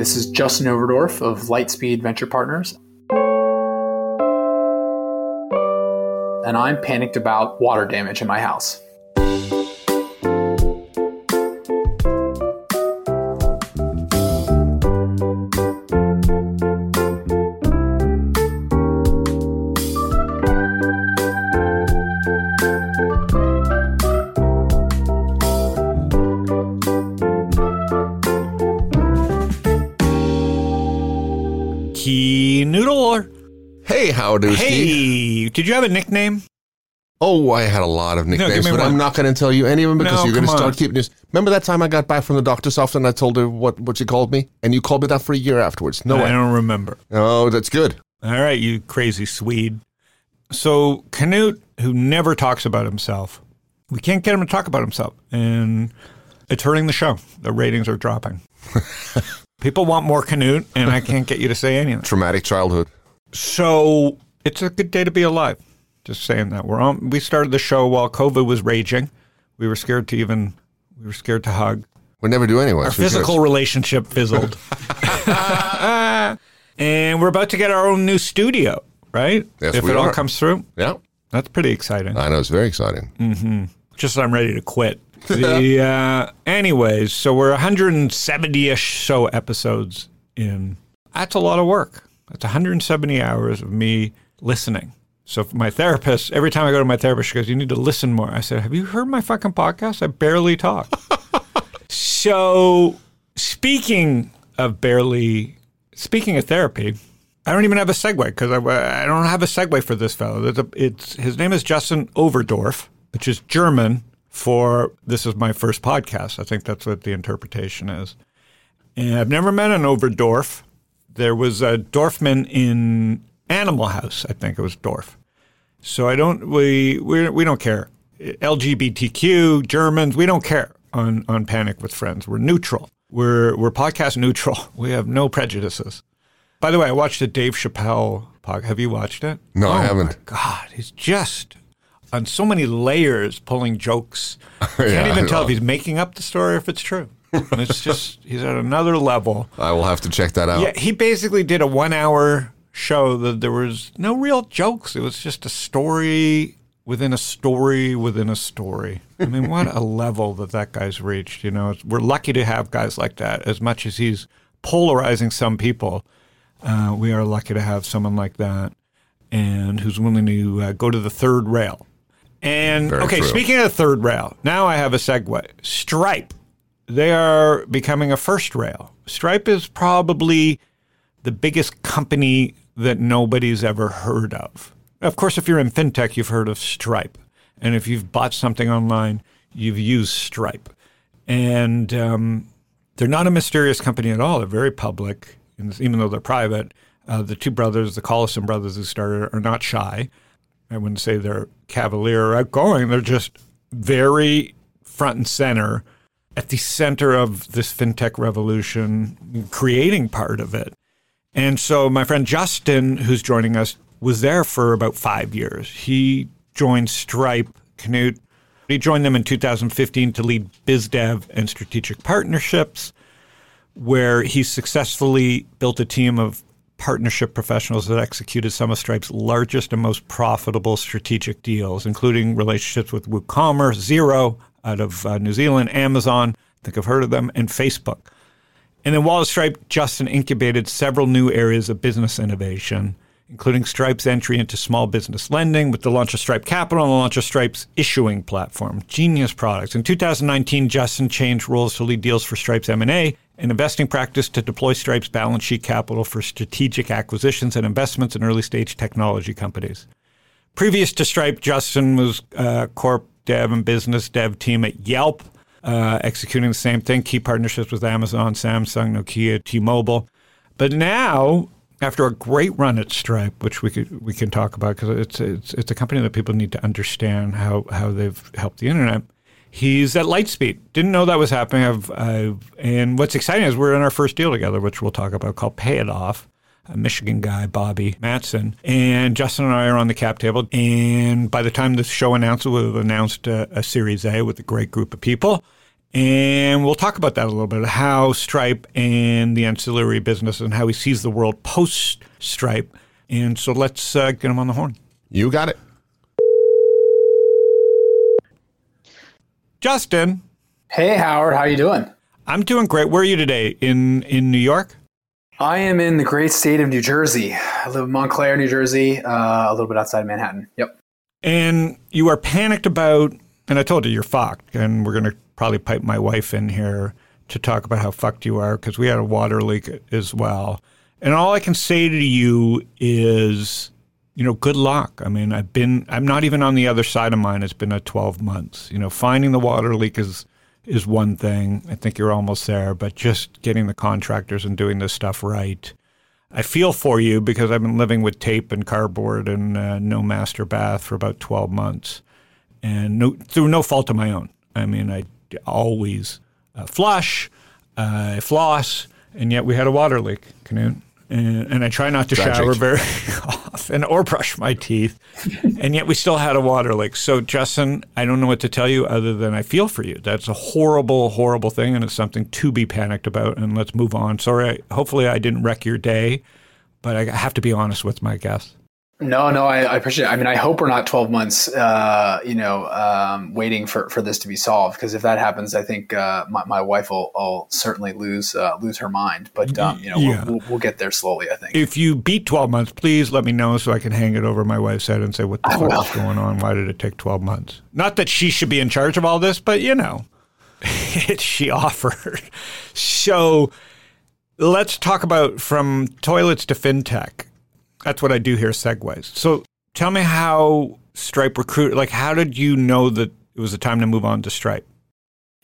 This is Justin Overdorf of Lightspeed Venture Partners. And I'm panicked about water damage in my house. You have a nickname? Oh, I had a lot of nicknames, me but one. I'm not going to tell you any of them because No, you're going to start on. keeping this. Remember that time I got back from the doctor's office and I told her what, what she called me? And you called me that for a year afterwards. No I way. don't remember. Oh, that's good. All right, you crazy Swede. So Canute, who never talks about himself, we can't get him to talk about himself, and it's hurting the show. The ratings are dropping. People want more Canute, and I can't get you to say anything. Traumatic childhood. So it's a good day to be alive. Just saying that we're on. We started the show while COVID was raging. We were scared to even. We were scared to hug. We never do anyway. Our so who cares? physical relationship fizzled. and we're about to get our own new studio, right? Yes, if we it all comes through, Yeah, that's pretty exciting. I know. It's very exciting. Just I'm ready to quit. The uh, anyways, so we're 170ish so episodes in. That's a lot of work. That's 170 hours of me listening. So my therapist, every time I go to my therapist, she goes, "You need to listen more." I said, "Have you heard my fucking podcast? I barely talk." so, speaking of barely, speaking of therapy, I don't even have a segue because I, I don't have a segue for this fellow. A, it's his name is Justin Overdorf, which is German for this is my first podcast. I think that's what the interpretation is. And I've never met an Overdorf. There was a Dorfman in Animal House. I think it was Dorf. So I don't we we we don't care. LGBTQ Germans we don't care on on Panic with Friends. We're neutral. We're we're podcast neutral. We have no prejudices. By the way, I watched the Dave Chappelle podcast. Have you watched it? No, I Oh, haven't. My God, he's just on so many layers, pulling jokes. Can't Yeah, even I tell if he's making up the story or if it's true. And it's just he's at another level. I will have to check that out. Yeah, he basically did a one hour show that there was no real jokes. It was just a story within a story within a story. I mean, what a level that that guy's reached. You know, we're lucky to have guys like that. As much as he's polarizing some people, uh, we are lucky to have someone like that and who's willing to uh, go to the third rail. And Very okay, true. speaking of the third rail, now I have a segue. Stripe, they are becoming a first rail. Stripe is probably the biggest company that nobody's ever heard of. Of course, if you're in fintech, you've heard of Stripe. And if you've bought something online, you've used Stripe. And um, they're not a mysterious company at all. They're very public, even though they're private. Uh, the two brothers, the Collison brothers who started, are not shy. I wouldn't say they're cavalier or outgoing. They're just very front and center at the center of this fintech revolution, creating part of it. And so my friend Justin, who's joining us, was there for about five years. He joined Stripe, Canute. He joined them in 2015 to lead BizDev and strategic partnerships, where he successfully built a team of partnership professionals that executed some of Stripe's largest and most profitable strategic deals, including relationships with WooCommerce, Xero out of uh, New Zealand, Amazon, I think I've heard of them, and Facebook. And then while Stripe, Justin incubated several new areas of business innovation, including Stripe's entry into small business lending with the launch of Stripe Capital and the launch of Stripe's issuing platform, Genius Products. In 2019, Justin changed roles to lead deals for Stripe's M&A and investing practice to deploy Stripe's balance sheet capital for strategic acquisitions and investments in early-stage technology companies. Previous to Stripe, Justin was uh, corp dev and business dev team at Yelp, uh, executing the same thing, key partnerships with Amazon, Samsung, Nokia, T-Mobile. But now, after a great run at Stripe, which we could we can talk about because it's it's it's a company that people need to understand how how they've helped the internet. He's at Lightspeed. Didn't know that was happening. I've, I've, and what's exciting is we're in our first deal together, which we'll talk about, called Payitoff. A Michigan guy, Bobby Matson, and Justin and I are on the cap table. And by the time this show announces, we've announced a, a Series A with a great group of people. And we'll talk about that a little bit how Stripe and the ancillary business and how he sees the world post Stripe. And so let's uh, get him on the horn. You got it. Justin. Hey, Howard, how are you doing? I'm doing great. Where are you today? In in New York? I am in the great state of New Jersey. I live in Montclair, New Jersey, uh, a little bit outside of Manhattan. Yep. And you are panicked about, and I told you you're fucked, and we're going to probably pipe my wife in here to talk about how fucked you are because we had a water leak as well. And all I can say to you is, you know, good luck. I mean, I've been, I'm not even on the other side of mine. It's been a 12 months. You know, finding the water leak is, is one thing. I think you're almost there, but just getting the contractors and doing this stuff right. I feel for you because I've been living with tape and cardboard and uh, no master bath for about 12 months and no, through no fault of my own. I mean, I always uh, flush, uh, floss, and yet we had a water leak, Canute. And, and I try not to Tragic. shower very often or brush my teeth, and yet we still had a water leak. So, Justin, I don't know what to tell you other than I feel for you. That's a horrible, horrible thing, and it's something to be panicked about. And let's move on. Sorry, hopefully I didn't wreck your day, but I have to be honest with my guests. No, no, I, I appreciate it. I mean, I hope we're not 12 months, uh, you know, um, waiting for, for this to be solved. Because if that happens, I think uh, my, my wife will, will certainly lose uh, lose her mind. But, um, you know, Yeah. we'll, we'll, we'll get there slowly, I think. If you beat 12 months, please let me know so I can hang it over my wife's head and say, what the fuck will. is going on? Why did it take 12 months? Not that she should be in charge of all this, but you know, she offered. So let's talk about from toilets to fintech. That's what I do here, segues. So tell me how Stripe recruit, like, how did you know that it was the time to move on to Stripe?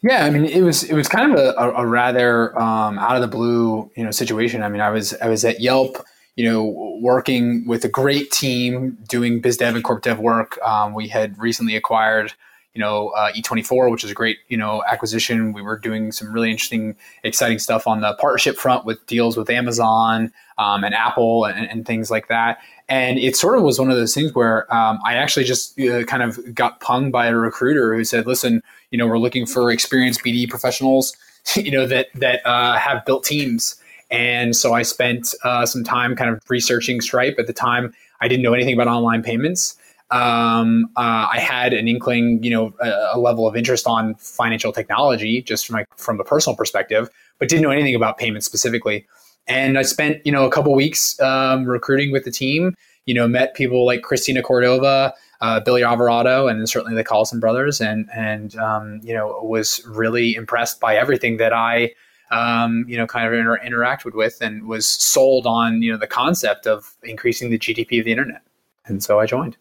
Yeah, I mean, it was it was kind of a, a, rather um, out of the blue, you know, situation. I mean, I was I was at Yelp, you know, working with a great team doing biz dev and corp dev work. Um, we had recently acquired, you know, uh, Eat24, which is a great, you know, acquisition. We were doing some really interesting, exciting stuff on the partnership front with deals with Amazon um, and Apple and, and things like that. And it sort of was one of those things where um, I actually just uh, kind of got punged by a recruiter who said, "Listen, you know, we're looking for experienced BD professionals, you know, that that uh, have built teams." And so I spent uh, some time kind of researching Stripe. At the time, I didn't know anything about online payments. Um, uh, I had an inkling, you know, a, a level of interest on financial technology, just from my, from a personal perspective, but didn't know anything about payments specifically. And I spent, you know, a couple weeks um, recruiting with the team. You know, met people like Cristina Cordova, uh, Billy Alvarado, and certainly the Collison brothers, and and um, you know was really impressed by everything that I um, you know kind of inter- interacted with, and was sold on you know the concept of increasing the GDP of the internet, and so I joined.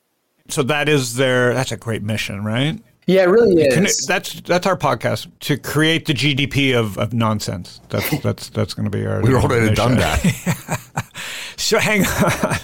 So that is their, that's a great mission, right? Yeah, it really is. Can it- that's that's our podcast to create the GDP of, of nonsense. That's that's that's going to be our. We've already mission. done that. So hang on,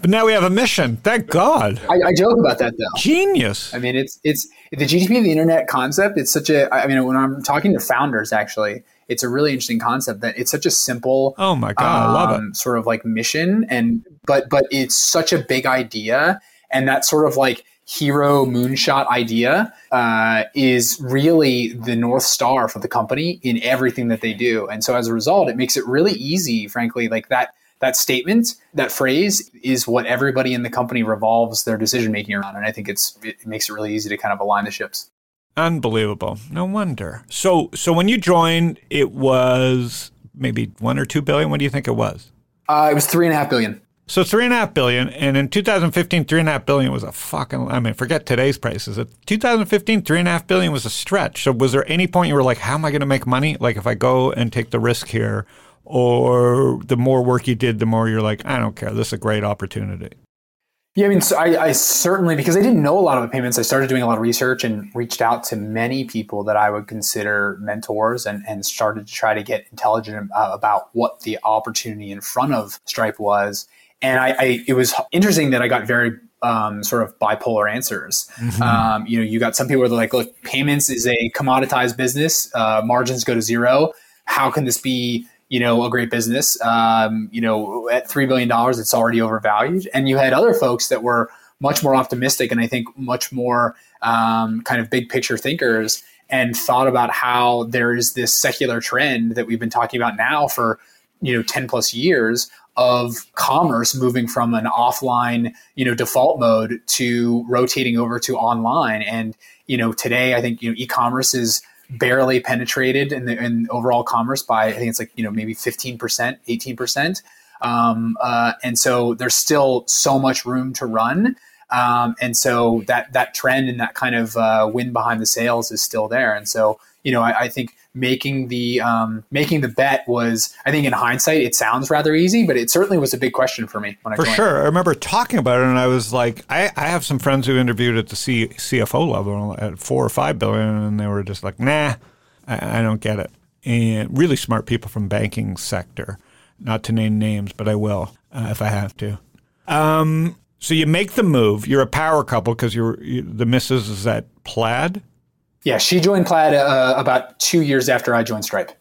but now we have a mission. Thank God, I, I joke about that though. genius. I mean, it's it's the GDP of the internet concept. It's such a. I mean, when I'm talking to founders, actually, it's a really interesting concept that it's such a simple. Oh my God, I love it. um, Sort of like mission, and but but it's such a big idea, and that sort of like hero moonshot idea uh, is really the north star for the company in everything that they do. And so as a result, it makes it really easy, frankly, like that that statement, that phrase is what everybody in the company revolves their decision making around. And I think it's it makes it really easy to kind of align the ships. Unbelievable. No wonder. So so when you joined, it was maybe one or two billion. What do you think it was? Uh, it was three and a half billion. So three and a half billion, and in 2015, three and a half billion was a fucking. I mean, forget today's prices. At 2015, three and a half billion was a stretch. So was there any point you were like, "How am I going to make money? Like if I go and take the risk here, or the more work you did, the more you're like, I don't care. This is a great opportunity." Yeah, I mean, so I, I certainly because I didn't know a lot about payments, I started doing a lot of research and reached out to many people that I would consider mentors, and and started to try to get intelligent uh, about what the opportunity in front of Stripe was. And I, I it was interesting that I got very um, sort of bipolar answers. Um, you know, you got some people that are like, look, payments is a commoditized business, uh, margins go to zero. How can this be? you know, a great business. Um, you know, at three billion dollars, it's already overvalued. And you had other folks that were much more optimistic, and I think much more um, kind of big picture thinkers, and thought about how there is this secular trend that we've been talking about now for you know 10 plus years of commerce moving from an offline you know default mode to rotating over to online. And you know today i think you know e-commerce is barely penetrated in the in overall commerce by i think it's like you know maybe 15% 18% um, uh, and so there's still so much room to run um, and so that that trend and that kind of uh, wind behind the sails is still there. And so you know, I, I think making the um, making the bet was, I think in hindsight, it sounds rather easy, but it certainly was a big question for me when I For joined. sure. I remember talking about it and I was like, I, I have some friends who interviewed at the C, CFO level at four or five billion and they were just like, nah, I, I don't get it. And really smart people from banking sector, not to name names, but I will uh, if I have to. Um, so you make the move. You're a power couple because you're you, the missus is at Plaid. Yeah, she joined Plaid uh, about two years after I joined Stripe.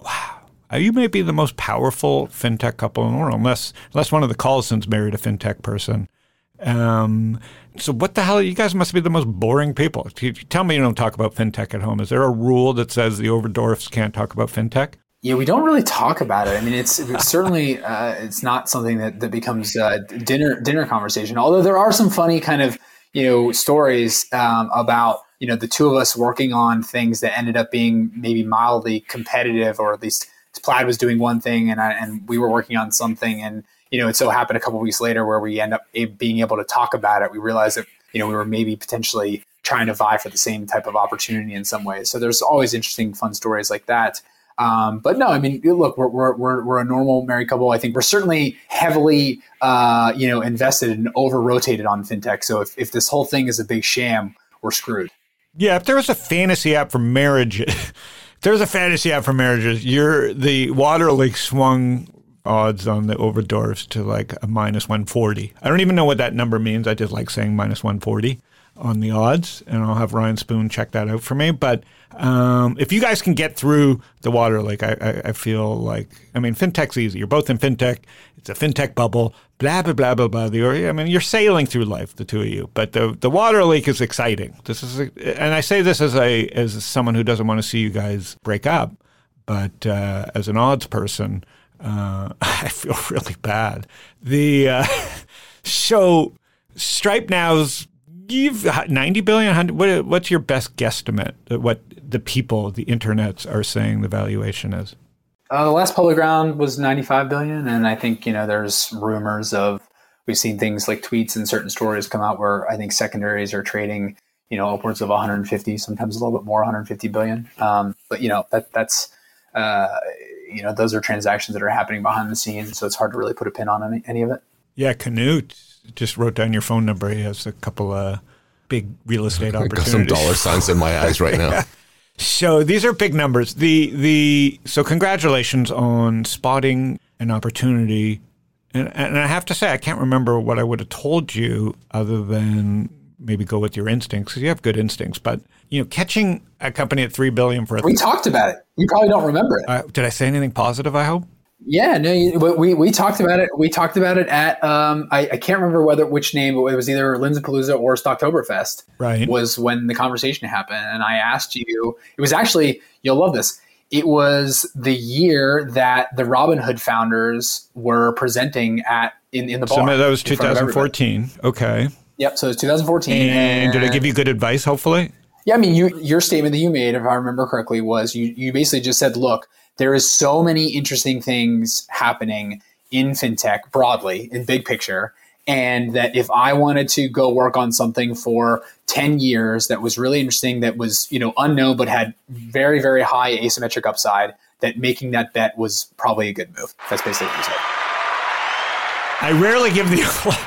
Wow, You may be the most powerful fintech couple in the world, unless unless one of the Collisons married a fintech person. Um, so what the hell? You guys must be the most boring people. Tell me you don't talk about fintech at home. Is there a rule that says the Overdorfs can't talk about fintech? Yeah, we don't really talk about it. I mean, it's, it's certainly uh, it's not something that, that becomes uh, dinner dinner conversation. Although there are some funny kind of you know stories um, about you know the two of us working on things that ended up being maybe mildly competitive, or at least Plaid was doing one thing and I, and we were working on something, and you know it so happened a couple weeks later where we end up being able to talk about it. We realized that you know we were maybe potentially trying to vie for the same type of opportunity in some ways. So there's always interesting, fun stories like that. Um, but no, I mean, look, we're, we're, we're, we're a normal married couple. I think we're certainly heavily, uh, you know, invested and over rotated on fintech. So if, if this whole thing is a big sham, we're screwed. Yeah, if there was a fantasy app for marriage, if there's a fantasy app for marriages. You're the Water Lake swung odds on the Overdorfs to like a minus 140. I don't even know what that number means. I just like saying minus 140 on the odds, and I'll have Ryan Spoon check that out for me. But um, if you guys can get through the Water Lake, I, I, I feel like I mean fintech's easy. You're both in fintech. It's a fintech bubble. Blah blah blah blah blah. I mean, you're sailing through life, the two of you. But the the Water Lake is exciting. This is, a, and I say this as a as someone who doesn't want to see you guys break up, but uh, as an odds person, uh, I feel really bad. The uh, so Stripe now's you've 90 billion 100, what, what's your best guesstimate at what the people the internets are saying the valuation is Uh, the last public round was 95 billion. And I think, you know, there's rumors of, we've seen things like tweets and certain stories come out where I think secondaries are trading, you know, upwards of 150, sometimes a little bit more, 150 billion. Um, but, you know, that that's, uh, you know, those are transactions that are happening behind the scenes. So it's hard to really put a pin on any, any of it. yeah canute just wrote down your phone number he has a couple of big real estate I got opportunities some dollar signs in my eyes right now. So these are big numbers. The the so congratulations on spotting an opportunity, and and I have to say I can't remember what I would have told you other than maybe go with your instincts because you have good instincts. But you know, catching a company at three billion for a We talked about it. You probably don't remember it. uh, did I say anything positive? I hope. Yeah, no, you- we, we, talked about it. We talked about it at um, I, I can't remember whether which name, but it was either Lindsay Palooza or Stocktoberfest. Right. was when the conversation happened, and I asked you. It was actually you'll love this. It was the year that the Robinhood founders were presenting at in, in the bar. So that was in front of everybody. 2014. Okay. Yep. So it's 2014. And did I give you good advice? Hopefully. Yeah, I mean, you, your statement that you made, if I remember correctly, was you, you basically just said, look, there is so many interesting things happening in fintech broadly, in big picture, and that if I wanted to go work on something for 10 years that was really interesting, that was, you know, unknown, but had very, very high asymmetric upside, that making that bet was probably a good move. That's basically what you said. I rarely give the applause.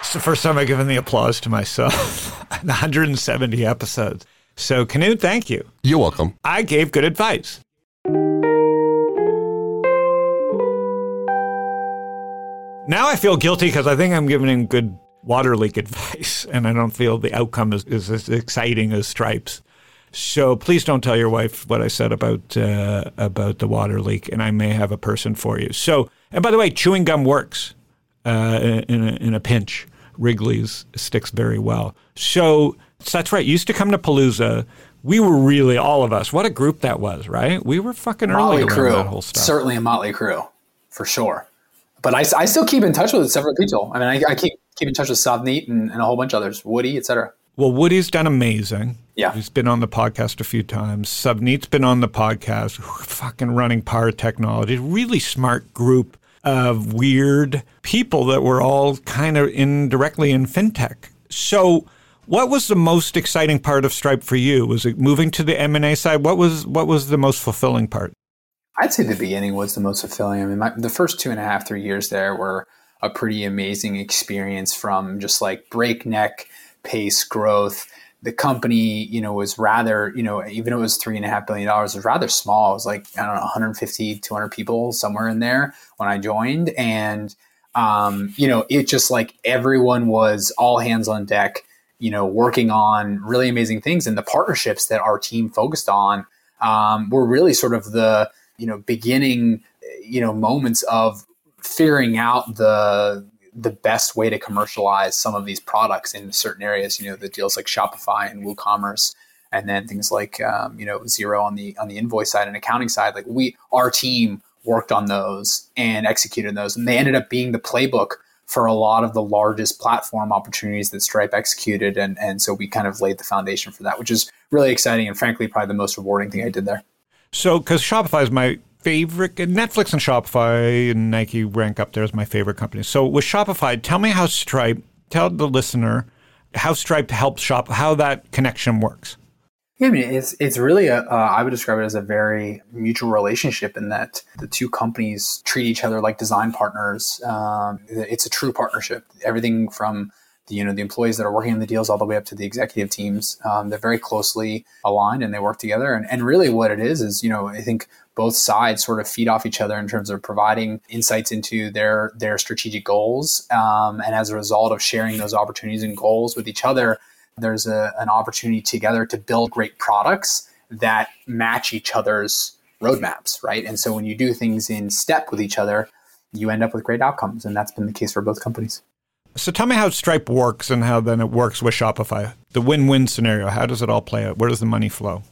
It's the first time I've given the applause to myself. 170 episodes. So, Canute, thank you. You're welcome. I gave good advice. Now I feel guilty because I think I'm giving him good water leak advice, and I don't feel the outcome is, is as exciting as Stripes. So please don't tell your wife what I said about uh, about the water leak, and I may have a person for you. So, and by the way, chewing gum works uh, in a, in a pinch. Wrigley's sticks very well. So, so that's right. Used to come to Palooza we were really all of us. What a group that was, right? We were fucking Motley early crew, that whole stuff. certainly a motley crew, for sure. But I, I still keep in touch with several people. I mean, I, I keep keep in touch with Savneet and, and a whole bunch of others, Woody, etc. Well, Woody's done amazing. Yeah. He's been on the podcast a few times. Savneet's been on the podcast, fucking running PAR Technology. Really smart group of weird people that were all kind of indirectly in fintech. So, what was the most exciting part of Stripe for you? Was it moving to the M&A side? What was what was the most fulfilling part? I'd say the beginning was the most fulfilling. I mean, my, the first two and a half, three years there were a pretty amazing experience from just like breakneck pace growth. The company, you know, was rather, you know, even though it was three and a half billion dollars, it was rather small. It was like, I don't know, 150, 200 people somewhere in there when I joined. And, um, you know, it just like everyone was all hands on deck, you know, working on really amazing things. And the partnerships that our team focused on um, were really sort of the, you know, beginning, you know, moments of figuring out the the best way to commercialize some of these products in certain areas. You know, the deals like Shopify and WooCommerce, and then things like um, you know Xero on the on the invoice side and accounting side. Like we, our team worked on those and executed those, and they ended up being the playbook for a lot of the largest platform opportunities that Stripe executed, and and so we kind of laid the foundation for that, which is really exciting and frankly probably the most rewarding thing I did there. So, because Shopify is my favorite, Netflix and Shopify and Nike rank up there as my favorite companies. So, with Shopify, tell me how Stripe, tell the listener how Stripe helps Shop, how that connection works. Yeah, I mean, it's it's really a. Uh, I would describe it as a very mutual relationship in that the two companies treat each other like design partners. Um, it's a true partnership. Everything from the, you know the employees that are working on the deals all the way up to the executive teams um, they're very closely aligned and they work together. And, and really what it is is you know i think both sides sort of feed off each other in terms of providing insights into their their strategic goals. Um, and as a result of sharing those opportunities and goals with each other there's a, an opportunity together to build great products that match each other's roadmaps right? And so when you do things in step with each other you end up with great outcomes. And that's been the case for both companies so tell me how Stripe works and how then it works with Shopify. The win-win scenario. How does it all play out? Where does the money flow?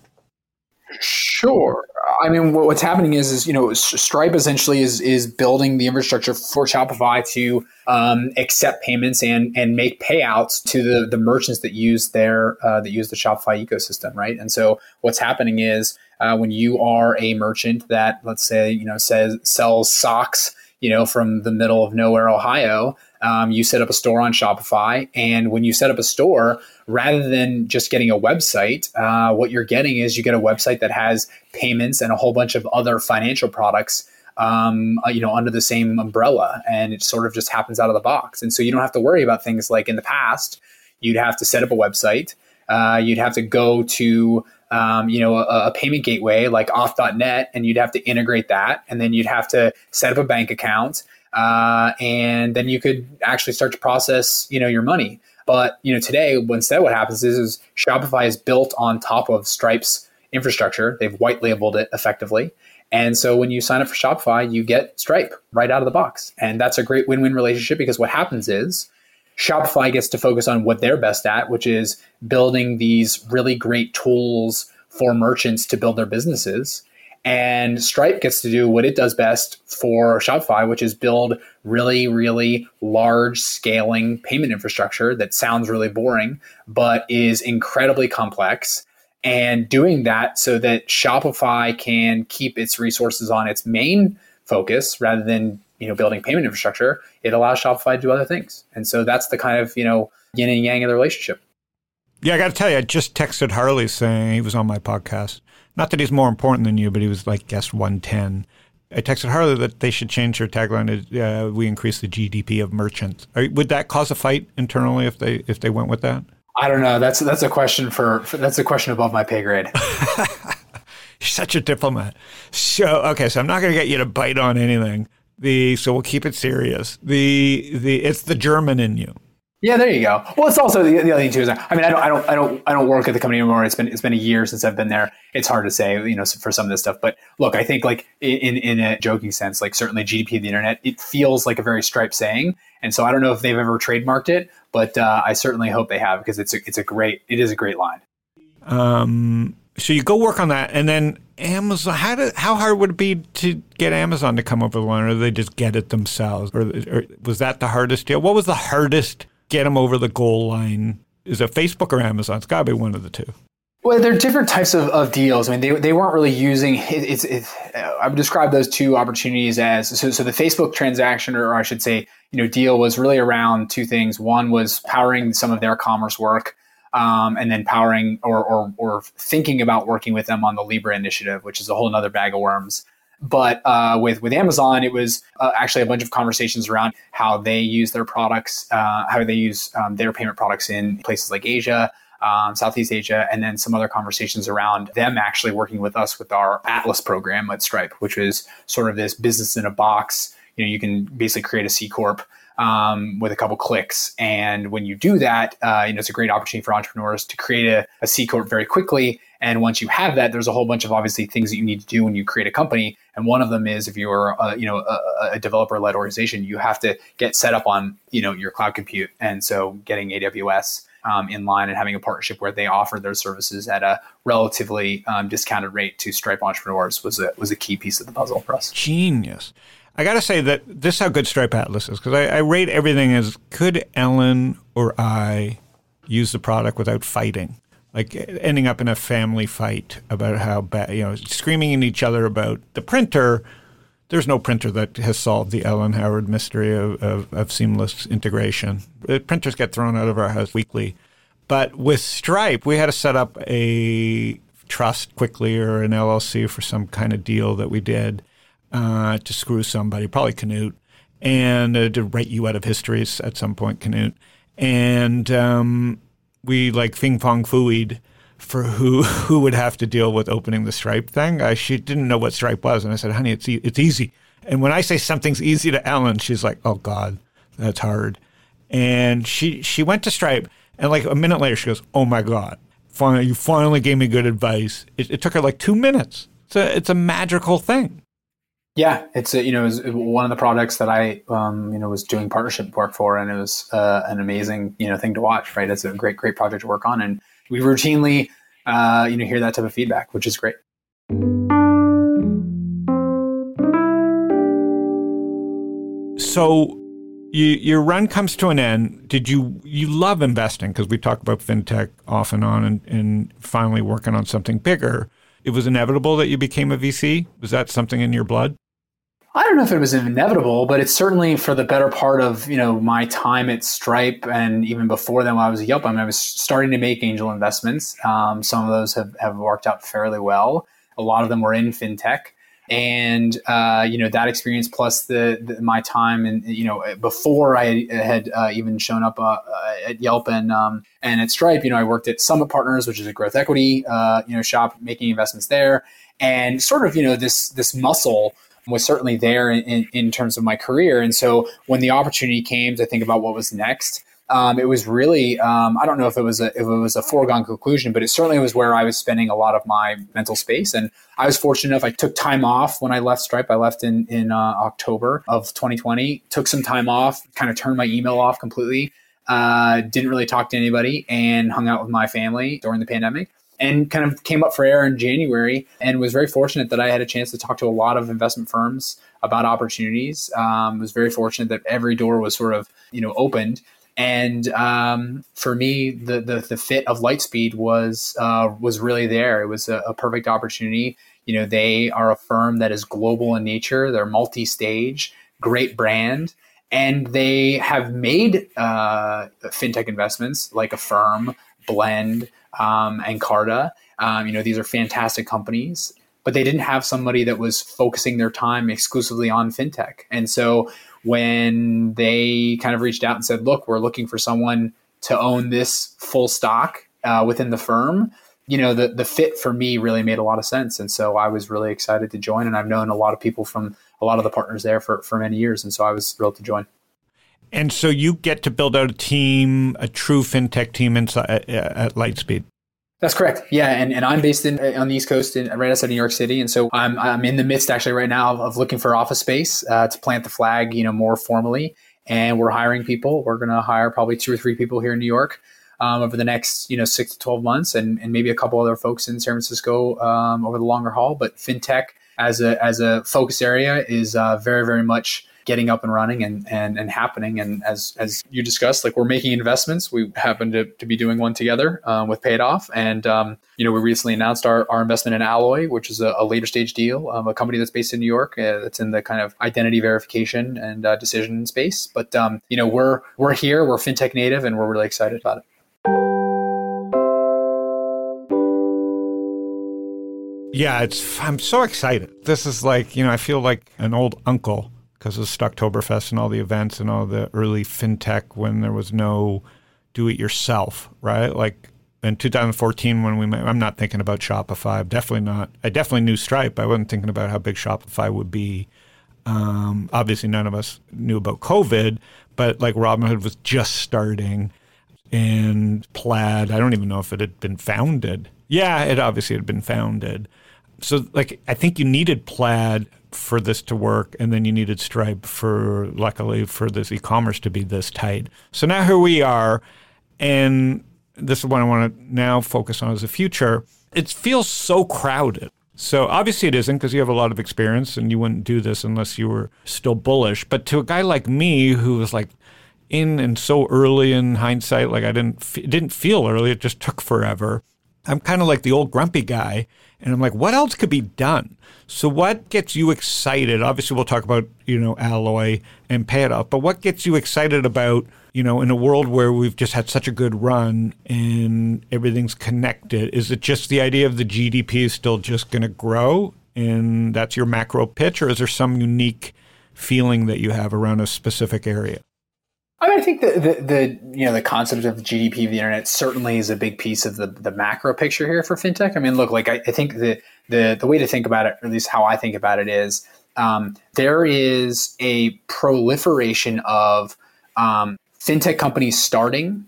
Sure. I mean, what's happening is, is you know, Stripe essentially is is building the infrastructure for Shopify to um, accept payments and and make payouts to the the merchants that use their uh, that use the Shopify ecosystem, right? And so what's happening is uh, when you are a merchant that let's say you know says sells socks, you know, from the middle of nowhere, Ohio, um, you set up a store on Shopify. And when you set up a store, rather than just getting a website, uh, what you're getting is you get a website that has payments and a whole bunch of other financial products. Um, uh, you know, under the same umbrella, and it sort of just happens out of the box. And so you don't have to worry about things like in the past, you'd have to set up a website, uh, you'd have to go to um, you know, a, a, payment gateway like auth.net, and you'd have to integrate that. And then you'd have to set up a bank account. Uh, and then you could actually start to process, you know, your money. But you know, today, instead, what happens is, is Shopify is built on top of Stripe's infrastructure. They've white labeled it effectively, and so when you sign up for Shopify, you get Stripe right out of the box, and that's a great win-win relationship because what happens is Shopify gets to focus on what they're best at, which is building these really great tools for merchants to build their businesses. And Stripe gets to do what it does best for Shopify, which is build really, really large scaling payment infrastructure that sounds really boring, but is incredibly complex. And doing that so that Shopify can keep its resources on its main focus rather than you know building payment infrastructure, it allows Shopify to do other things. And so that's the kind of you know yin and yang of the relationship. Yeah, I got to tell you, I just texted Harley saying he was on my podcast not that he's more important than you, but he was like guest 110. I texted Harley that they should change their tagline to uh, "We increase the GDP of merchants." Are, would that cause a fight internally if they if they went with that? I don't know. That's that's a question for, for that's a question above my pay grade. You're such a diplomat. So okay, so I'm not going to get you to bite on anything. The so we'll keep it serious. The the it's the German in you. Yeah, there you go. Well, it's also the, the other thing too is I mean I don't I don't I don't I don't work at the company anymore. It's been it's been a year since I've been there. It's hard to say you know for some of this stuff. But look, I think like in in a joking sense, like certainly GDP of the internet, it feels like a very Stripe saying. And so I don't know if they've ever trademarked it, but uh, I certainly hope they have because it's a, it's a great it is a great line. Um, so you go work on that, and then Amazon. How did, how hard would it be to get Amazon to come over the line, or they just get it themselves, or, or was that the hardest deal? What was the hardest get them over the goal line? Is it Facebook or Amazon? It's got to be one of the two. Well, there are different types of, of deals. I mean, they, they weren't really using it, it's, it, I would describe those two opportunities as so, so the Facebook transaction, or I should say, you know, deal was really around two things. One was powering some of their commerce work, um, and then powering or, or, or thinking about working with them on the Libra initiative, which is a whole other bag of worms. But uh, with with Amazon, it was uh, actually a bunch of conversations around how they use their products, uh, how they use um, their payment products in places like Asia, um, Southeast Asia, and then some other conversations around them actually working with us with our Atlas program at Stripe, which is sort of this business in a box. You know, you can basically create a C corp um, with a couple clicks, and when you do that, uh, you know, it's a great opportunity for entrepreneurs to create a, a C corp very quickly. And once you have that, there's a whole bunch of obviously things that you need to do when you create a company. And one of them is if you're, uh, you know, a, a developer-led organization, you have to get set up on, you know, your cloud compute. And so getting AWS um, in line and having a partnership where they offer their services at a relatively um, discounted rate to Stripe entrepreneurs was a was a key piece of the puzzle for us. Genius. I got to say that this is how good Stripe Atlas is because I, I rate everything as could Ellen or I use the product without fighting like ending up in a family fight about how bad, you know, screaming at each other about the printer. There's no printer that has solved the Ellen Howard mystery of, of, of seamless integration. Printers get thrown out of our house weekly. But with Stripe, we had to set up a trust quickly or an LLC for some kind of deal that we did uh, to screw somebody, probably Canute, and uh, to write you out of histories at some point, Canute. And um, we like fing fong fooeyed for who who would have to deal with opening the Stripe thing. She didn't know what Stripe was, and I said, "Honey, it's e- it's easy." And when I say something's easy to Ellen, she's like, "Oh God, that's hard." And she she went to Stripe, and like a minute later, she goes, "Oh my God, finally, you finally gave me good advice." It, it took her like two minutes. It's a it's a magical thing. Yeah, it's a, you know it one of the products that I um, you know was doing partnership work for, and it was uh, an amazing you know thing to watch. Right, it's a great great project to work on, and we routinely uh, you know hear that type of feedback, which is great. So you, your run comes to an end. Did you you love investing because we talk about fintech off and on, and, and finally working on something bigger. It was inevitable that you became a VC. Was that something in your blood? I don't know if it was inevitable, but it's certainly for the better part of you know my time at Stripe and even before then when I was at Yelp. I mean, I was starting to make angel investments. Um, some of those have, have worked out fairly well. A lot of them were in fintech, and uh, you know that experience plus the, the, my time and you know before I had uh, even shown up uh, uh, at Yelp and um, and at Stripe. You know, I worked at Summit Partners, which is a growth equity uh, you know shop, making investments there, and sort of you know this this muscle was certainly there in, in, terms of my career. And so when the opportunity came to think about what was next, um, it was really um, I don't know if it was a if it was a foregone conclusion, but it certainly was where I was spending a lot of my mental space. And I was fortunate enough; I took time off when I left Stripe. I left in in uh, October of 2020. Took some time off, kind of turned my email off completely. Uh, didn't really talk to anybody, and hung out with my family during the pandemic and kind of came up for air in January and was very fortunate that I had a chance to talk to a lot of investment firms about opportunities. Um, was very fortunate that every door was sort of you know opened. And um, for me, the, the, the fit of Lightspeed was uh, was really there. It was a, a perfect opportunity. You know, they are a firm that is global in nature. They're multi-stage, great brand, and they have made uh, fintech investments like Affirm, Blend, um, and Carta. Um, you know, these are fantastic companies, but they didn't have somebody that was focusing their time exclusively on fintech. And so when they kind of reached out and said, "Look, we're looking for someone to own this full stock uh, within the firm," you know, the the fit for me really made a lot of sense. And so I was really excited to join. And I've known a lot of people from a lot of the partners there for for many years, and so I was thrilled to join. And so you get to build out a team, a true fintech team inside at, at Lightspeed. That's correct. Yeah, and, and I'm based in on the East Coast, in, right outside New York City, and so I'm I'm in the midst actually right now of, of looking for office space uh, to plant the flag, you know, more formally. And we're hiring people. We're going to hire probably two or three people here in New York. um, over the next you know six to twelve months, and, and maybe a couple other folks in San Francisco um, over the longer haul. But fintech as a as a focus area is uh, very very much getting up and running and, and, and happening. And as, as you discussed, like we're making investments. We happen to, to be doing one together um, with Payitoff. And, um, you know, we recently announced our, our investment in Alloy, which is a, a later stage deal, um, a company that's based in New York uh, that's in the kind of identity verification and uh, decision space. But, um, you know, we're, we're here, we're fintech native, and we're really excited about it. Yeah, it's I'm so excited. This is like, you know, I feel like an old uncle because of Stocktoberfest and all the events and all the early fintech when there was no do it yourself, right? Like in 2014 when we I'm not thinking about Shopify. I'm definitely not. I definitely knew Stripe. I wasn't thinking about how big Shopify would be. Um, obviously, none of us knew about COVID, but like Robinhood was just starting, and Plaid. I don't even know if it had been founded. Yeah, it obviously had been founded. So, like, I think you needed Plaid for this to work, and then you needed Stripe for, luckily, for this e-commerce to be this tight. So now here we are, and this is what I want to now focus on as a future. It feels so crowded. So obviously it isn't because you have a lot of experience, and you wouldn't do this unless you were still bullish. But to a guy like me who was like in and so early in hindsight, like I didn't it didn't feel early, it just took forever. I'm kind of like the old grumpy guy and I'm like, what else could be done? So what gets you excited? Obviously, we'll talk about, you know, Alloy and Payitoff, but what gets you excited about, you know, in a world where we've just had such a good run and everything's connected? Is it just the idea of the GDP is still just going to grow and that's your macro pitch, or is there some unique feeling that you have around a specific area? I mean, I think the, the, the you know the concept of the GDP of the internet certainly is a big piece of the, the macro picture here for fintech. I mean, look, like I, I think the, the the way to think about it, or at least how I think about it, is um, there is a proliferation of um, fintech companies starting,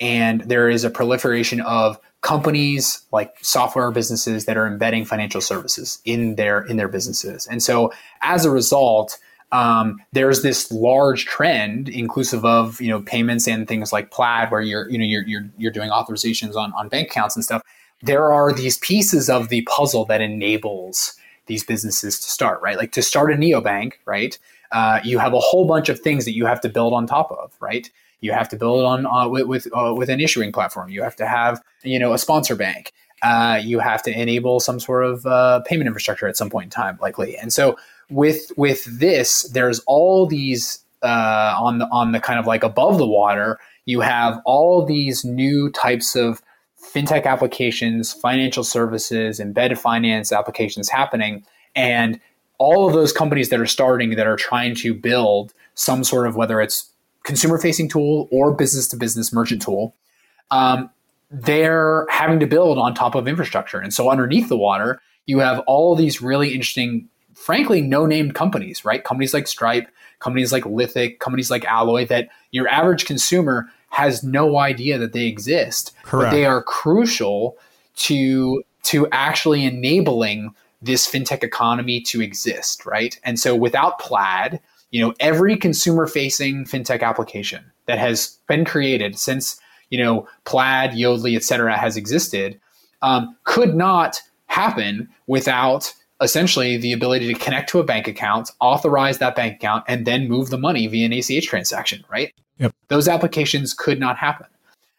and there is a proliferation of companies like software businesses that are embedding financial services in their in their businesses, and so as a result um, there's this large trend, inclusive of you know payments and things like Plaid, where you're you know you're you're, you're doing authorizations on on bank accounts and stuff. There are these pieces of the puzzle that enables these businesses to start, right? Like to start a neobank, right? Uh, you have a whole bunch of things that you have to build on top of, right? You have to build on uh, with with, uh, with an issuing platform. You have to have you know a sponsor bank. Uh, you have to enable some sort of uh, payment infrastructure at some point in time, likely. And so with with this, there's all these uh, on the on the kind of like above the water. You have all these new types of fintech applications, financial services, embedded finance applications happening, and all of those companies that are starting that are trying to build some sort of whether it's consumer facing tool or business to business merchant tool. Um, they're having to build on top of infrastructure. And so underneath the water, you have all these really interesting frankly no named companies, right? Companies like Stripe, companies like Lithic, companies like Alloy that your average consumer has no idea that they exist. Correct. But they are crucial to to actually enabling this fintech economy to exist, right? And so without Plaid, you know, every consumer facing fintech application that has been created since, you know, Plaid, Yodlee, et cetera, has existed, um, could not happen without essentially the ability to connect to a bank account, authorize that bank account, and then move the money via an ACH transaction, right? Yep. Those applications could not happen.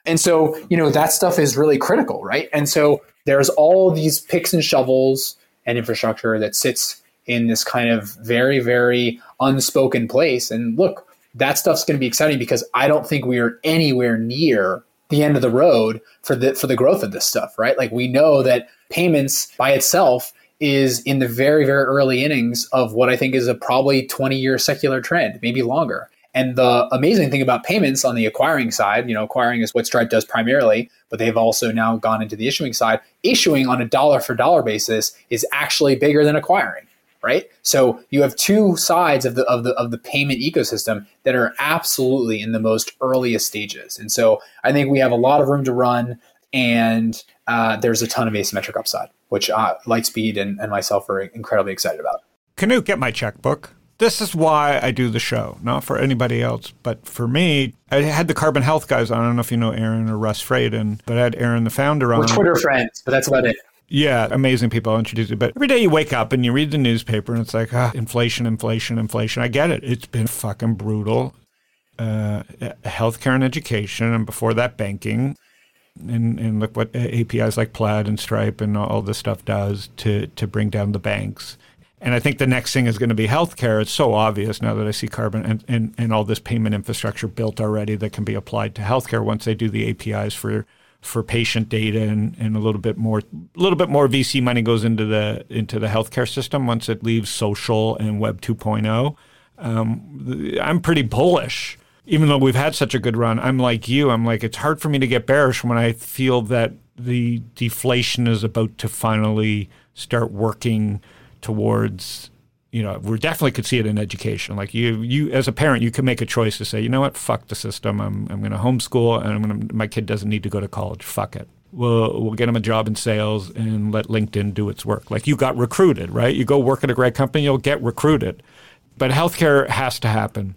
And so, you know, that stuff is really critical, right? And so there's all these picks and shovels and infrastructure that sits in this kind of very, very unspoken place. And look, that stuff's going to be exciting because I don't think we are anywhere near the end of the road for the for the growth of this stuff, right? Like we know that payments by itself is in the very, very early innings of what I think is a probably 20 year secular trend, maybe longer. And the amazing thing about payments on the acquiring side, you know, acquiring is what Stripe does primarily, but they've also now gone into the issuing side. Issuing on a dollar for dollar basis is actually bigger than acquiring, right? So you have two sides of the of the of the payment ecosystem that are absolutely in the most earliest stages. And so I think we have a lot of room to run and uh, there's a ton of asymmetric upside which uh, Lightspeed and, and myself are incredibly excited about. Canute, get my checkbook. this is why I do the show, not for anybody else, but for me. I had the Carbon Health guys on. I don't know if you know Aaron or Russ Fradon, but I had Aaron, the founder, on. We're Twitter friends, but that's about it. Yeah, amazing people. I'll introduce you. But every day you wake up and you read the newspaper and it's like, ah, inflation, inflation, inflation. I get it. It's been fucking brutal. Uh, healthcare and education, and before that, banking. And, and look what APIs like Plaid and Stripe and all this stuff does to, to bring down the banks. And I think the next thing is going to be healthcare. It's so obvious now that I see carbon and, and, and all this payment infrastructure built already that can be applied to healthcare once they do the APIs for for patient data and, and a little bit more a little bit more VC money goes into the into the healthcare system once it leaves social and Web 2.0. Um, I'm pretty bullish, even though we've had such a good run. I'm like you. I'm like it's hard for me to get bearish when I feel that the deflation is about to finally start working towards you know, we definitely could see it in education. Like you, you as a parent, you can make a choice to say, you know what, fuck the system. I'm, I'm going to homeschool, and I'm to. My kid doesn't need to go to college. Fuck it. We'll, we'll get him a job in sales and let LinkedIn do its work. Like you got recruited, right? You go work at a great company, you'll get recruited. But healthcare has to happen.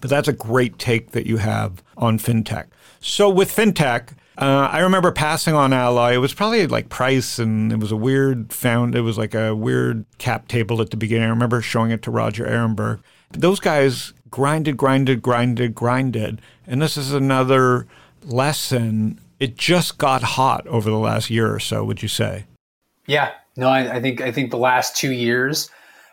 But that's a great take that you have on fintech. So with fintech, uh, I remember passing on Alloy. It was probably like price, and it was a weird found. It was like a weird cap table at the beginning. I remember showing it to Roger Ehrenberg. Those guys grinded, grinded, grinded, grinded, and this is another lesson. It just got hot over the last year or so. Would you say? Yeah, no, I, I think I think the last two years.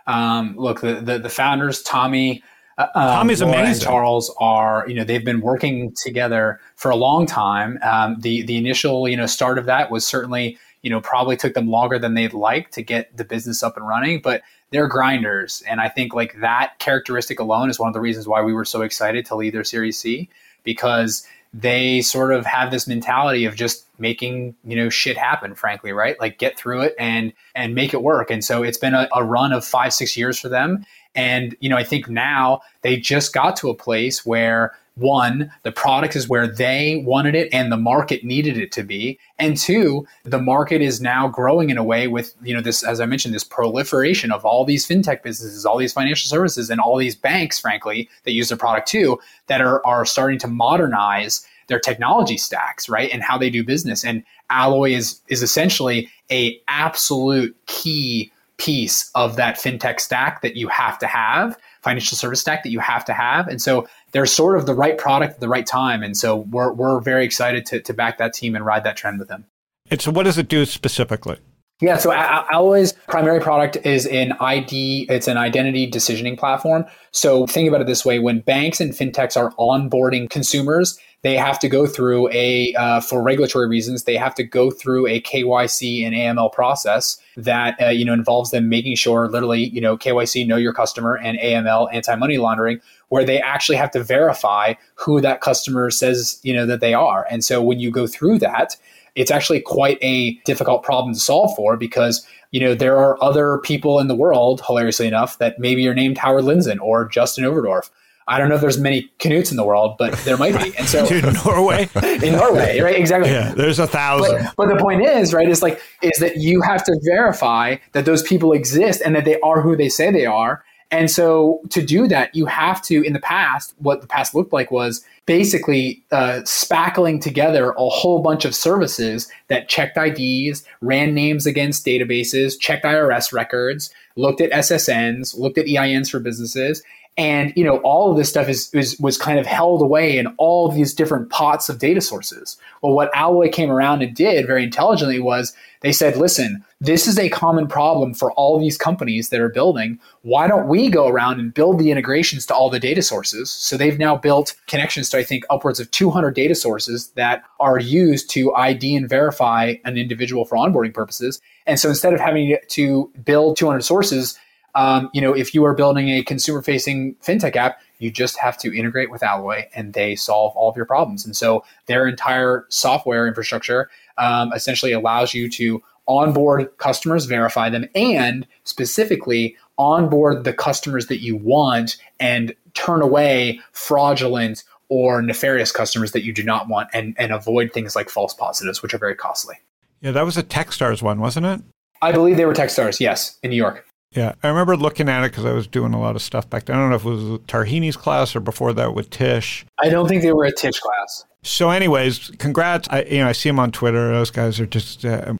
Um, look, the, the the founders, Tommy um, Tommy's Laura amazing. And Charles are, you know, they've been working together for a long time. Um, the the initial, you know, start of that was certainly, you know, probably took them longer than they'd like to get the business up and running, but they're grinders, and I think like that characteristic alone is one of the reasons why we were so excited to lead their Series C because they sort of have this mentality of just making you know shit happen frankly right like get through it and and make it work and so it's been a, a run of five six years for them and, you know, I think now they just got to a place where one, the product is where they wanted it and the market needed it to be. And two, the market is now growing in a way with, you know, this, as I mentioned, this proliferation of all these fintech businesses, all these financial services, and all these banks, frankly, that use the product too, that are, are starting to modernize their technology stacks, right? And how they do business. And Alloy is is essentially a absolute key piece of that fintech stack that you have to have, financial service stack that you have to have. And so they're sort of the right product at the right time. And so we're, we're very excited to, to back that team and ride that trend with them. And so what does it do specifically? Yeah, so Alloy's primary product is an ID, it's an identity decisioning platform. So think about it this way when banks and fintechs are onboarding consumers, they have to go through a, uh, for regulatory reasons, they have to go through a KYC and AML process that, uh, you know, involves them making sure literally, you know, KYC, know your customer, and AML, anti money laundering, where they actually have to verify who that customer says, you know, that they are. And so when you go through that, it's actually quite a difficult problem to solve for because you know there are other people in the world hilariously enough that maybe are named howard lindzen or justin overdorff I don't know if there's many Knuts in the world, but there might be. And so in Norway, in Norway, right? Exactly. Yeah, there's a thousand. But, but, the point is, right, is like is that you have to verify that those people exist and that they are who they say they are. And so to do that, you have to, in the past, what the past looked like was basically uh, spackling together a whole bunch of services that checked IDs, ran names against databases, checked IRS records, looked at SSNs, looked at EINs for businesses, and you know all of this stuff is, is, was kind of held away in all these different pots of data sources. Well what alloy came around and did very intelligently was they said listen this is a common problem for all these companies that are building. Why don't we go around and build the integrations to all the data sources? So they've now built connections to i think upwards of 200 data sources that are used to id and verify an individual for onboarding purposes. And so instead of having to build 200 sources um, you know, if you are building a consumer facing fintech app, you just have to integrate with Alloy and they solve all of your problems. And so their entire software infrastructure um, essentially allows you to onboard customers, verify them, and specifically onboard the customers that you want and turn away fraudulent or nefarious customers that you do not want and, and avoid things like false positives, which are very costly. Yeah, that was a Techstars one, wasn't it? I believe they were Techstars, yes, in New York. Yeah, I remember looking at it because I was doing a lot of stuff back then. I don't know if it was Tarhini's class or before that with Tisch. I don't think they were a Tisch class. So, anyways, congrats. I, you know, I see them on Twitter. Those guys are just. Uh,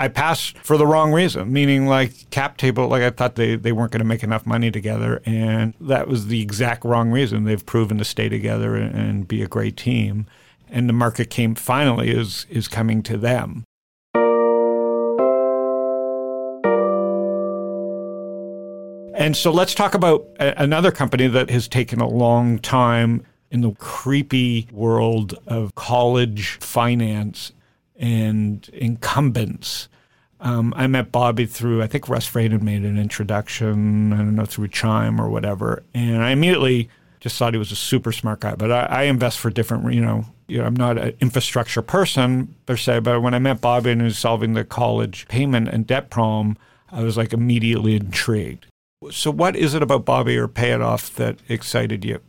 I passed for the wrong reason, meaning like cap table. Like I thought they, they weren't going to make enough money together, and that was the exact wrong reason. They've proven to stay together and, and be a great team, and the market came finally is is coming to them. And so let's talk about a- another company that has taken a long time in the creepy world of college finance and incumbents. Um, I met Bobby through, I think Russ Fradin made an introduction, I don't know, through Chime or whatever. And I immediately just thought he was a super smart guy. But I, I invest for different, you know, you know, I'm not an infrastructure person per se, but when I met Bobby and he was solving the college payment and debt problem, I was like immediately intrigued. So, what is it about Bobby or Payitoff that excited you?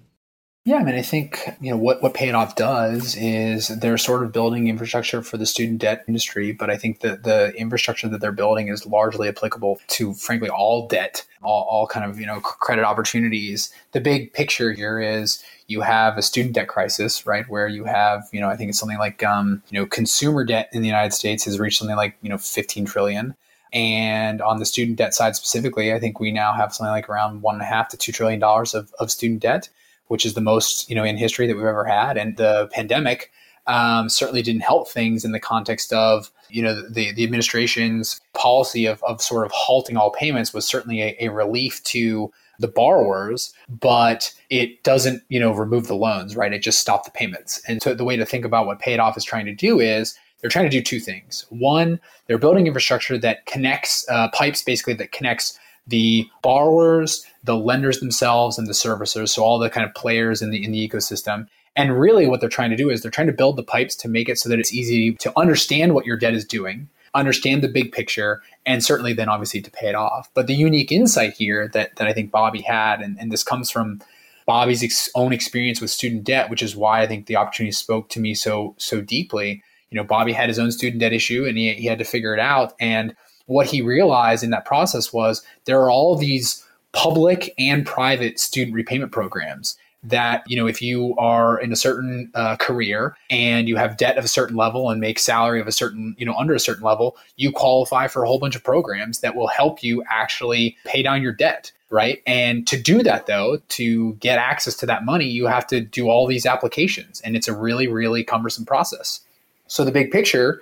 Yeah, I mean, I think you know what what Payitoff does is they're sort of building infrastructure for the student debt industry, but I think that the infrastructure that they're building is largely applicable to, frankly, all debt, all, all kind of you know credit opportunities. The big picture here is you have a student debt crisis, right? Where you have, you know, I think it's something like, um, you know, consumer debt in the United States has reached something like, you know, 15 trillion. And on the student debt side specifically, I think we now have something like around one and a half to two trillion dollars of, of student debt, which is the most you know in history that we've ever had. And the pandemic um, certainly didn't help things in the context of you know the the administration's policy of, of sort of halting all payments was certainly a, a relief to the borrowers, but it doesn't, you know, remove the loans, right? It just stopped the payments. And so the way to think about what Payitoff is trying to do is they're trying to do two things. One, they're building infrastructure that connects uh, pipes, basically that connects the borrowers, the lenders themselves, and the servicers. So all the kind of players in the in the ecosystem. And really, what they're trying to do is they're trying to build the pipes to make it so that it's easy to understand what your debt is doing, understand the big picture, and certainly then obviously to pay it off. But the unique insight here that that I think Bobby had, and, and this comes from Bobby's ex- own experience with student debt, which is why I think the opportunity spoke to me so so deeply you know, Bobby had his own student debt issue and he, he had to figure it out. And what he realized in that process was there are all these public and private student repayment programs that you know if you are in a certain uh, career and you have debt of a certain level and make salary of a certain you know under a certain level you qualify for a whole bunch of programs that will help you actually pay down your debt right? And to do that though to get access to that money you have to do all these applications. And it's a really really cumbersome process so the big picture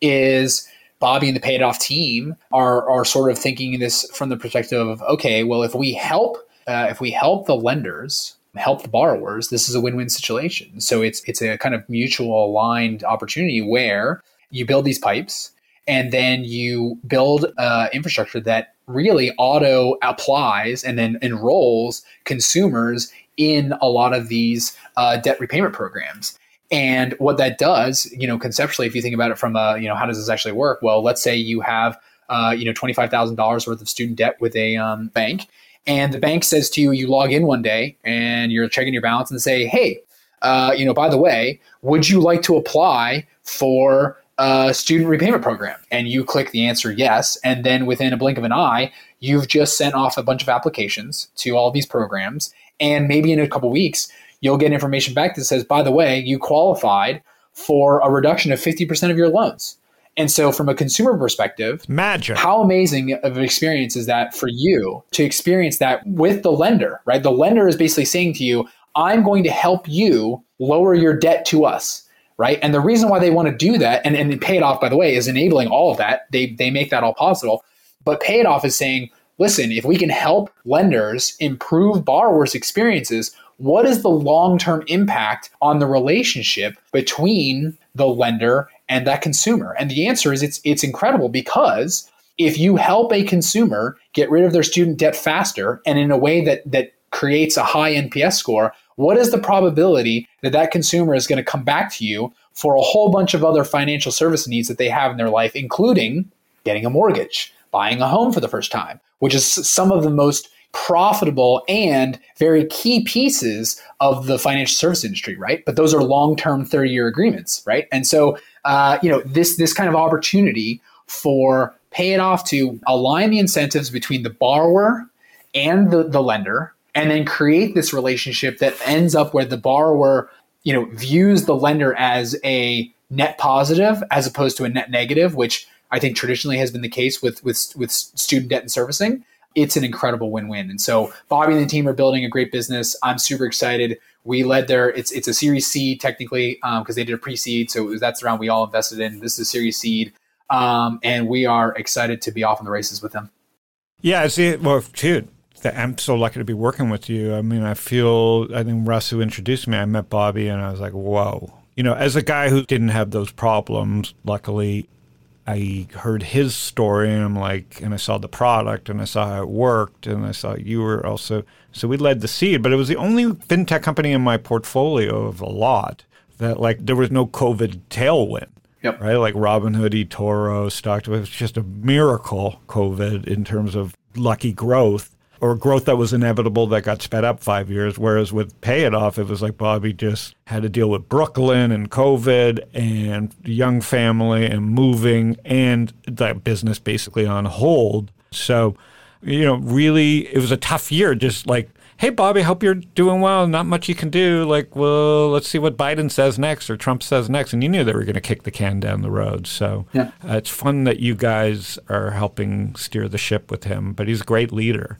is Bobby and the Payitoff team are are sort of thinking this from the perspective of okay, well if we help uh, if we help the lenders help the borrowers, this is a win-win situation. So it's it's a kind of mutual aligned opportunity where you build these pipes and then you build uh, infrastructure that really auto applies and then enrolls consumers in a lot of these uh, debt repayment programs. And what that does, you know, conceptually, if you think about it from a, you know, how does this actually work? Well, let's say you have, uh, you know, twenty five thousand dollars worth of student debt with a um, bank, and the bank says to you, you log in one day and you're checking your balance and say, hey, uh, you know, by the way, would you like to apply for a student repayment program? And you click the answer yes, and then within a blink of an eye, you've just sent off a bunch of applications to all these programs, and maybe in a couple weeks you'll get information back that says, by the way, you qualified for a reduction of 50% of your loans. And so, from a consumer perspective, magic. How amazing of an experience is that for you to experience that with the lender, right? The lender is basically saying to you, I'm going to help you lower your debt to us, right? And the reason why they want to do that, and, and Payitoff, by the way, is enabling all of that. They, they make that all possible. But Payitoff is saying, listen, if we can help lenders improve borrowers' experiences, what is the long term impact on the relationship between the lender and that consumer? And the answer is it's it's incredible because if you help a consumer get rid of their student debt faster and in a way that that creates a high NPS score, what is the probability that that consumer is going to come back to you for a whole bunch of other financial service needs that they have in their life, including getting a mortgage, buying a home for the first time, which is some of the most profitable and very key pieces of the financial service industry, right? But those are long-term 30-year agreements, right? And so, uh, you know, this this kind of opportunity for Payitoff to align the incentives between the borrower and the, the lender, and then create this relationship that ends up where the borrower, you know, views the lender as a net positive as opposed to a net negative, which I think traditionally has been the case with with with student debt and servicing. It's an incredible win-win. And so Bobby and the team are building a great business. I'm super excited. We led their it's it's a Series C technically because um, they did a pre-seed, so was, that's the round we all invested in. This is a Series Seed, um, and we are excited to be off in the races with them. Yeah, see, well, dude, I'm so lucky to be working with you. I mean, I feel, I think Russ, who introduced me, I met Bobby and I was like, whoa. You know, as a guy who didn't have those problems, luckily, I heard his story and I'm like, and I saw the product and I saw how it worked and I saw you were also, so we led the seed, but it was the only fintech company in my portfolio of a lot that like there was no COVID tailwind. Yep. Right. Like Robinhood, eToro, stock. It was just a miracle, COVID, in terms of lucky growth or growth that was inevitable that got sped up five years. Whereas with Payitoff, it was like Bobby just had to deal with Brooklyn and COVID and young family and moving and that business basically on hold. So, you know, really, it was a tough year. Just like, hey, Bobby, hope you're doing well. Not much you can do. Like, well, let's see what Biden says next or Trump says next. And you knew they were going to kick the can down the road. So yeah. uh, it's fun that you guys are helping steer the ship with him. But he's a great leader.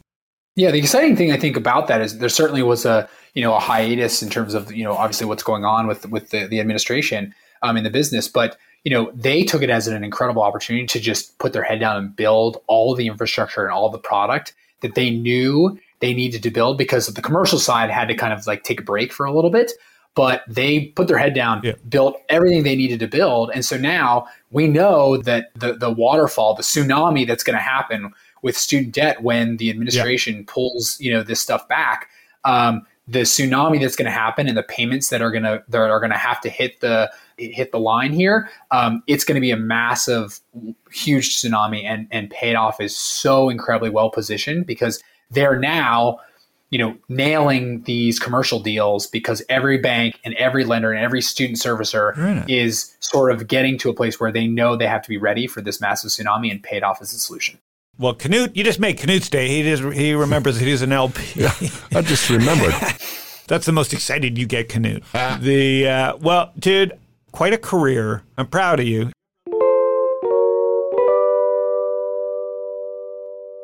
Yeah, the exciting thing I think about that is there certainly was a you know a hiatus in terms of you know obviously what's going on with with the, the administration um, in the business, but you know they took it as an incredible opportunity to just put their head down and build all the infrastructure and all the product that they knew they needed to build because the commercial side had to kind of like take a break for a little bit but they put their head down, yeah. built everything they needed to build. And so now we know that the, the waterfall, the tsunami that's going to happen with student debt when the administration yeah. pulls you know this stuff back um, the tsunami that's going to happen and the payments that are going to that are going to have to hit the hit the line here um, it's going to be a massive huge tsunami and and Payitoff is so incredibly well positioned because they're now you know nailing these commercial deals because every bank and every lender and every student servicer right. is sort of getting to a place where they know they have to be ready for this massive tsunami and Payitoff as a solution well, Knut, you just made Knut's day. He just he remembers that he's an LP. yeah, I just remembered. That's the most excited you get, Knut. Ah. The uh, well, dude, quite a career. I'm proud of you.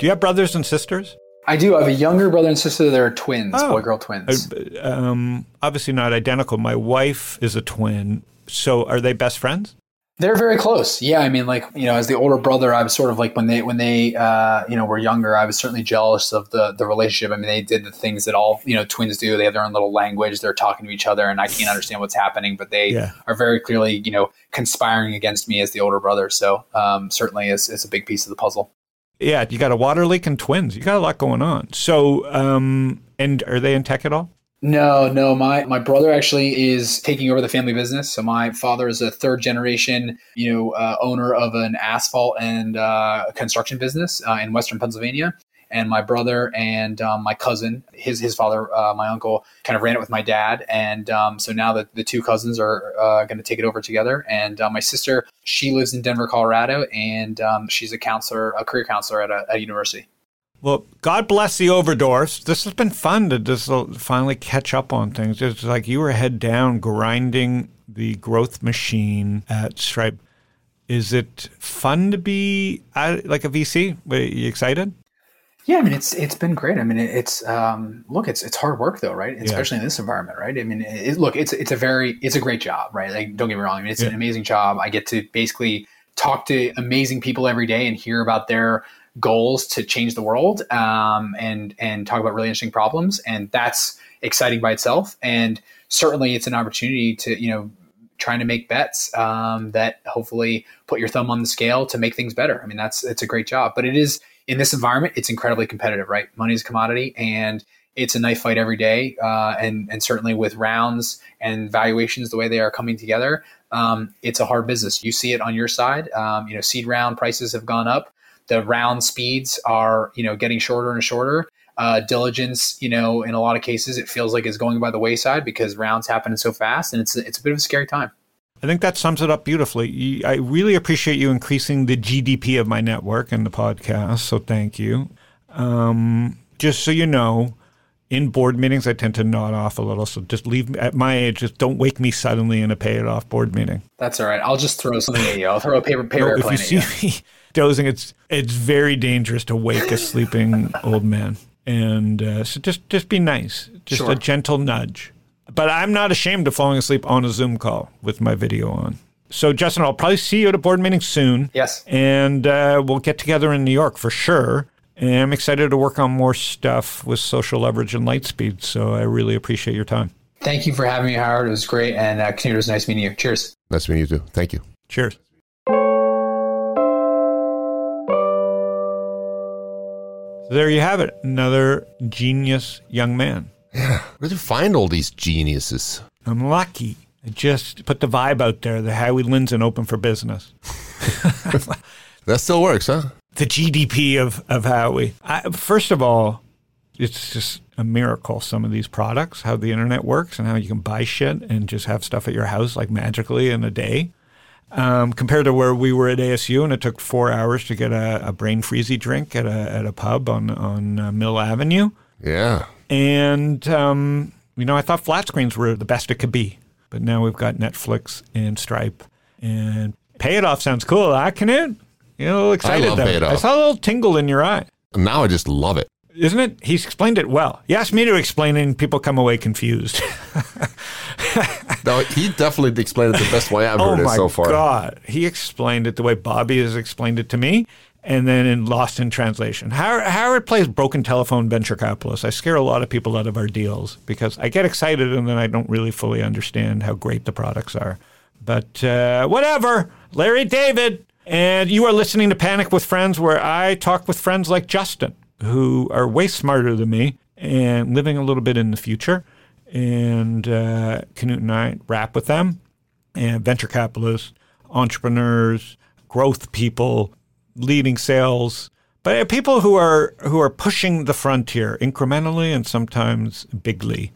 Do you have brothers and sisters? I do. I have a younger brother and sister. They're twins, oh. boy girl twins. Uh, um, obviously not identical. My wife is a twin. So are they best friends? They're very close. Yeah, I mean, like you know, as the older brother, I was sort of like when they when they uh, you know were younger, I was certainly jealous of the the relationship. I mean, they did the things that all you know twins do. They have their own little language. They're talking to each other, and I can't understand what's happening, but they yeah. are very clearly you know conspiring against me as the older brother. So um, certainly, it's, it's a big piece of the puzzle. Yeah, you got a water leak and twins. You got a lot going on. So, um, and are they in tech at all? No, no. My my brother actually is taking over the family business. So my father is a third generation, you know, uh, owner of an asphalt and uh, construction business uh, in Western Pennsylvania. And my brother and um, my cousin, his his father, uh, my uncle, kind of ran it with my dad. And um, so now the, the two cousins are uh, going to take it over together. And uh, my sister, she lives in Denver, Colorado, and um, she's a counselor, a career counselor at a, at a university. Well, God bless the Overdorffs. This has been fun to just finally catch up on things. It's like you were head down grinding the growth machine at Stripe. Is it fun to be at, like a VC? Are you excited? Yeah, I mean it's it's been great. I mean it's um, look it's it's hard work though, right? Especially yeah. in this environment, right? I mean, it, look it's it's a very it's a great job, right? Like don't get me wrong, I mean it's yeah. an amazing job. I get to basically talk to amazing people every day and hear about their goals to change the world um, and and talk about really interesting problems, and that's exciting by itself. And certainly, it's an opportunity to you know trying to make bets um, that hopefully put your thumb on the scale to make things better. I mean, that's it's a great job, but it is in this environment, it's incredibly competitive, right? Money is a commodity, and it's a knife fight every day. Uh, and and certainly with rounds and valuations the way they are coming together, um, it's a hard business. You see it on your side. Um, you know, seed round prices have gone up the round speeds are you know getting shorter and shorter uh, diligence you know in a lot of cases it feels like is going by the wayside because rounds happen so fast and it's it's a bit of a scary time I think that sums it up beautifully. I really appreciate you increasing the GDP of my network and the podcast. So thank you. Um, just so you know, in board meetings, I tend to nod off a little. So just leave me at my age. Just don't wake me suddenly in a Payitoff board meeting. That's all right. I'll just throw something at you. I'll throw a paper paper if you see you. me dozing, it's it's very dangerous to wake a sleeping old man. And uh, so just just be nice, just Sure. a gentle nudge. But I'm not ashamed of falling asleep on a Zoom call with my video on. So Justin, I'll probably see you at a board meeting soon. Yes. and uh, we'll get together in New York for sure. And I'm excited to work on more stuff with social leverage and Lightspeed. So I really appreciate your time. Thank you for having me, Howard. It was great. And uh, Knut, it was nice meeting you. Cheers. Nice meeting you too. Thank you. Cheers. So there you have it. Another genius young man. Yeah. Where do you find all these geniuses? I'm lucky. I just put the vibe out there that Howie Lindzen open for business. That still works, huh? The GDP of, of Howie. I, first of all, it's just a miracle, some of these products, how the internet works and how you can buy shit and just have stuff at your house like magically in a day. Um, compared to where we were at ASU, and it took four hours to get a, a brain freezy drink at a, at a pub on, on uh, Mill Avenue. Yeah. And, um, you know, I thought flat screens were the best it could be. But now we've got Netflix and Stripe. And Payitoff sounds cool, huh, Knut? You're a little excited love there. Pay It I saw a little tingle in your eye. Now I just love it. Isn't it? He's explained it well. He asked me to explain it, and people come away confused. No, he definitely explained it the best way I've oh heard it so far. God. He explained it the way Bobby has explained it to me, and then in Lost in Translation. Howard, Howard plays broken telephone venture capitalist. I scare a lot of people out of our deals because I get excited and then I don't really fully understand how great the products are. But uh, whatever. Larry David. And you are listening to Panic with Friends, where I talk with friends like Justin, who are way smarter than me and living a little bit in the future. And uh, Knut and I rap with them and venture capitalists, entrepreneurs, growth people, leading sales, but people who are who are pushing the frontier incrementally and sometimes bigly.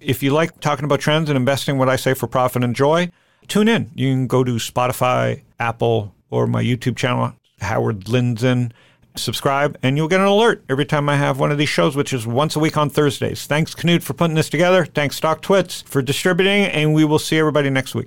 If you like talking about trends and investing what I say for profit and joy, tune in. You can go to Spotify, Apple, or my YouTube channel, Howard Lindzen. Subscribe, and you'll get an alert every time I have one of these shows, which is once a week on Thursdays. Thanks, Knut, for putting this together. Thanks, StockTwits, for distributing, and we will see everybody next week.